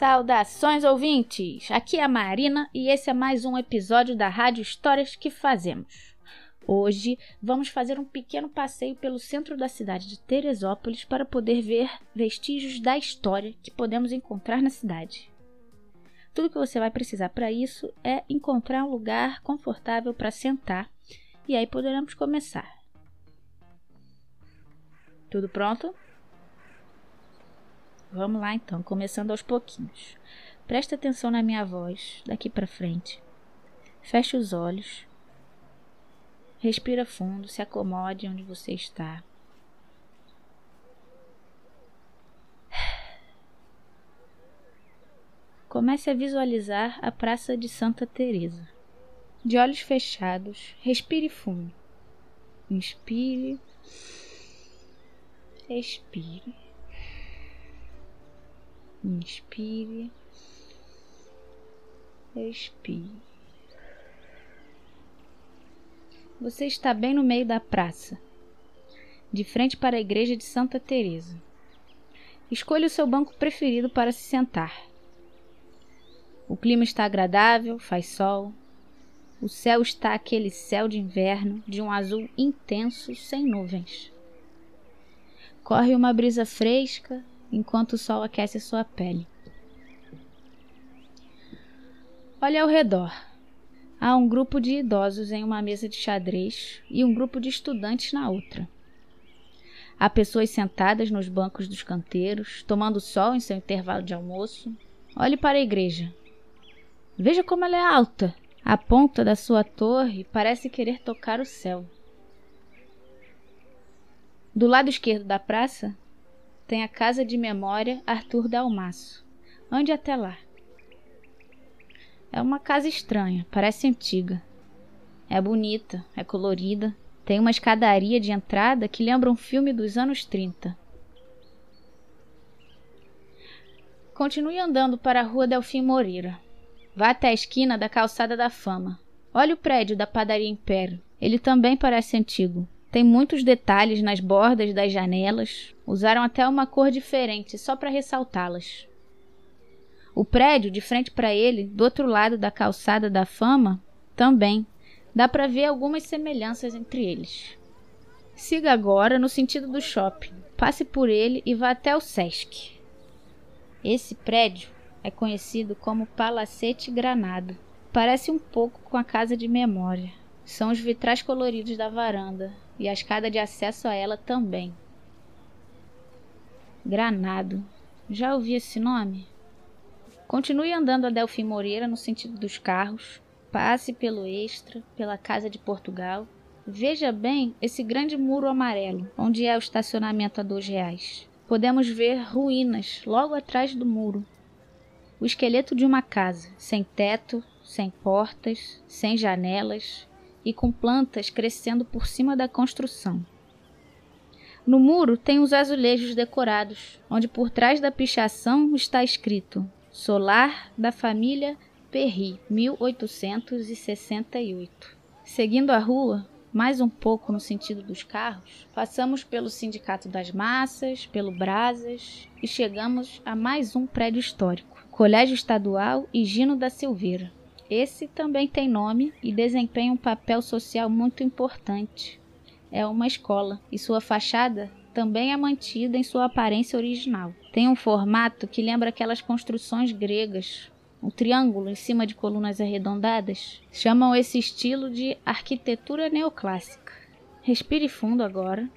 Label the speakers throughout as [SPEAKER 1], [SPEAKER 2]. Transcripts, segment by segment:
[SPEAKER 1] Saudações ouvintes! Aqui é a Marina e esse é mais um episódio da Rádio Histórias que Fazemos. Hoje vamos fazer um pequeno passeio pelo centro da cidade de Teresópolis para poder ver vestígios da história que podemos encontrar na cidade. Tudo que você vai precisar para isso é encontrar um lugar confortável para sentar e aí poderemos começar. Tudo pronto? Vamos lá então, começando aos pouquinhos. Presta atenção na minha voz daqui para frente. Feche os olhos. Respira fundo, se acomode onde você está. Comece a visualizar a Praça de Santa Teresa. De olhos fechados, respire fundo. Inspire. Expire. Inspire. Expire. Você está bem no meio da praça, de frente para a igreja de Santa Teresa. Escolha o seu banco preferido para se sentar. O clima está agradável, faz sol. O céu está aquele céu de inverno, de um azul intenso, sem nuvens. Corre uma brisa fresca, enquanto o sol aquece sua pele. Olha ao redor. Há um grupo de idosos em uma mesa de xadrez e um grupo de estudantes na outra. Há pessoas sentadas nos bancos dos canteiros, tomando sol em seu intervalo de almoço. Olhe para a igreja. Veja como ela é alta. A ponta da sua torre parece querer tocar o céu. Do lado esquerdo da praça tem a Casa de Memória Arthur Dalmaço. Ande até lá. É uma casa estranha, parece antiga. É bonita, é colorida, tem uma escadaria de entrada que lembra um filme dos anos 30. Continue andando para a rua Delfim Moreira. Vá até a esquina da Calçada da Fama. Olhe o prédio da Padaria Império. Ele também parece antigo. Tem muitos detalhes nas bordas das janelas. Usaram até uma cor diferente só para ressaltá-las. O prédio de frente para ele, do outro lado da calçada da fama, também. Dá para ver algumas semelhanças entre eles. Siga agora no sentido do shopping. Passe por ele e vá até o Sesc. Esse prédio é conhecido como Palacete Granado. Parece um pouco com a casa de memória. São os vitrais coloridos da varanda, e a escada de acesso a ela também. Granado. Já ouvi esse nome? Continue andando a Delfim Moreira no sentido dos carros, passe pelo Extra, pela Casa de Portugal. Veja bem esse grande muro amarelo, onde é o estacionamento a dois reais. Podemos ver ruínas logo atrás do muro. O esqueleto de uma casa, sem teto, sem portas, sem janelas, e com plantas crescendo por cima da construção. No muro tem os azulejos decorados, onde por trás da pichação está escrito Solar da família Perry, 1868. Seguindo a rua, mais um pouco no sentido dos carros, passamos pelo Sindicato das Massas, pelo Brasas e chegamos a mais um prédio histórico, Colégio Estadual Higino da Silveira. Esse também tem nome e desempenha um papel social muito importante. É uma escola e sua fachada também é mantida em sua aparência original. Tem um formato que lembra aquelas construções gregas, um triângulo em cima de colunas arredondadas. Chamam esse estilo de arquitetura neoclássica. Respire fundo agora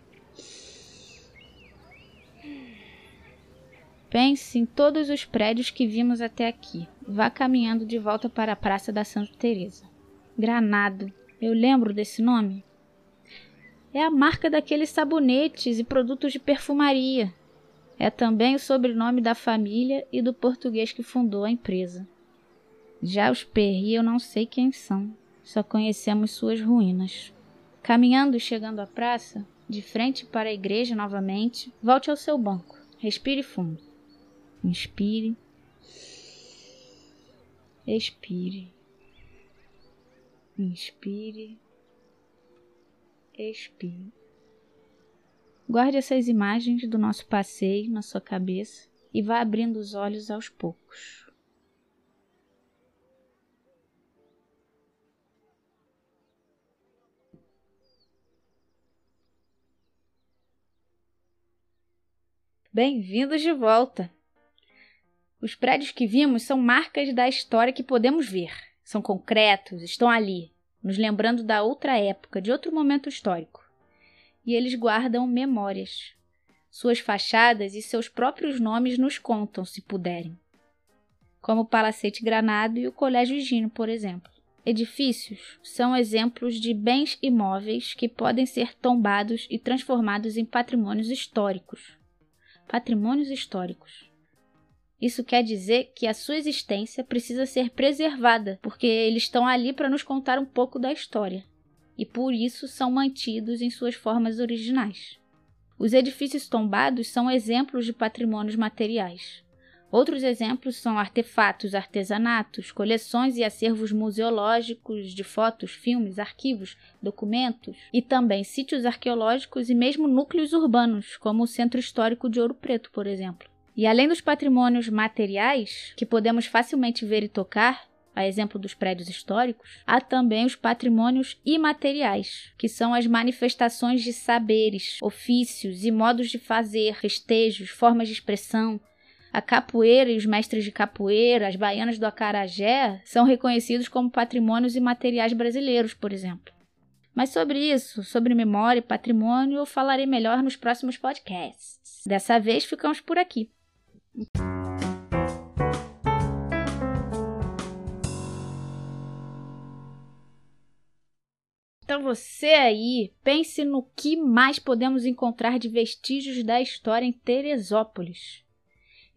[SPEAKER 1] Pense em todos os prédios que vimos até aqui. Vá caminhando de volta para a Praça da Santa Teresa. Granado. Eu lembro desse nome. É a marca daqueles sabonetes e produtos de perfumaria. É também o sobrenome da família e do português que fundou a empresa. Já os Perry eu não sei quem são, só conhecemos suas ruínas. Caminhando e chegando à praça, de frente para a igreja novamente, volte ao seu banco. Respire fundo. Inspire. Expire. Inspire. Expire. Guarde essas imagens do nosso passeio na sua cabeça e vá abrindo os olhos aos poucos. Bem-vindos de volta! Os prédios que vimos são marcas da história que podemos ver. São concretos, estão ali, nos lembrando da outra época, de outro momento histórico. E eles guardam memórias. Suas fachadas e seus próprios nomes nos contam, se puderem. Como o Palacete Granado e o Colégio Gino, por exemplo. Edifícios são exemplos de bens imóveis que podem ser tombados e transformados em patrimônios históricos patrimônios históricos. Isso quer dizer que a sua existência precisa ser preservada, porque eles estão ali para nos contar um pouco da história, e por isso são mantidos em suas formas originais. Os edifícios tombados são exemplos de patrimônios materiais. Outros exemplos são artefatos, artesanatos, coleções e acervos museológicos de fotos, filmes, arquivos, documentos e também sítios arqueológicos e mesmo núcleos urbanos, como o Centro Histórico de Ouro Preto, por exemplo. E além dos patrimônios materiais, que podemos facilmente ver e tocar, a exemplo dos prédios históricos, há também os patrimônios imateriais, que são as manifestações de saberes, ofícios e modos de fazer, festejos, formas de expressão, a capoeira e os mestres de capoeira, as baianas do acarajé, são reconhecidos como patrimônios imateriais brasileiros, por exemplo. Mas sobre isso, sobre memória e patrimônio, eu falarei melhor nos próximos podcasts. Dessa vez ficamos por aqui. Então você aí, pense no que mais podemos encontrar de vestígios da história em Teresópolis.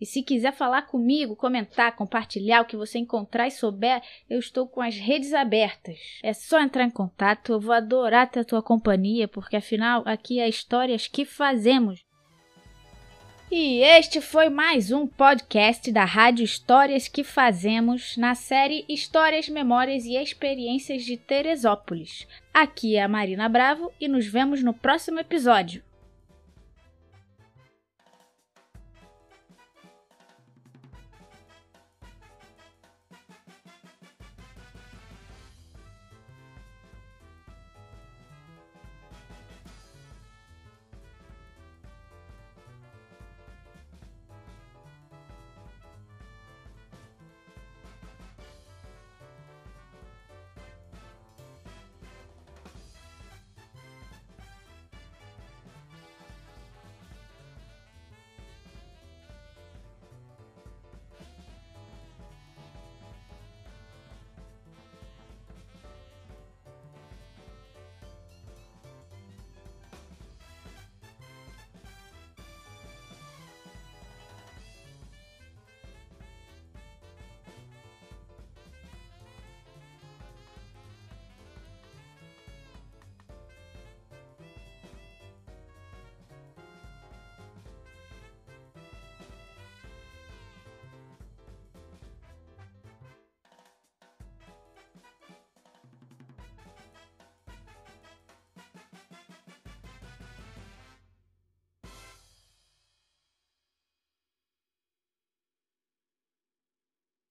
[SPEAKER 1] E se quiser falar comigo, comentar, compartilhar o que você encontrar e souber, eu estou com as redes abertas. É só entrar em contato, eu vou adorar ter a tua companhia, porque afinal aqui é histórias que fazemos. E este foi mais um podcast da Rádio Histórias que Fazemos na série Histórias, Memórias e Experiências de Teresópolis. Aqui é a Marina Bravo e nos vemos no próximo episódio.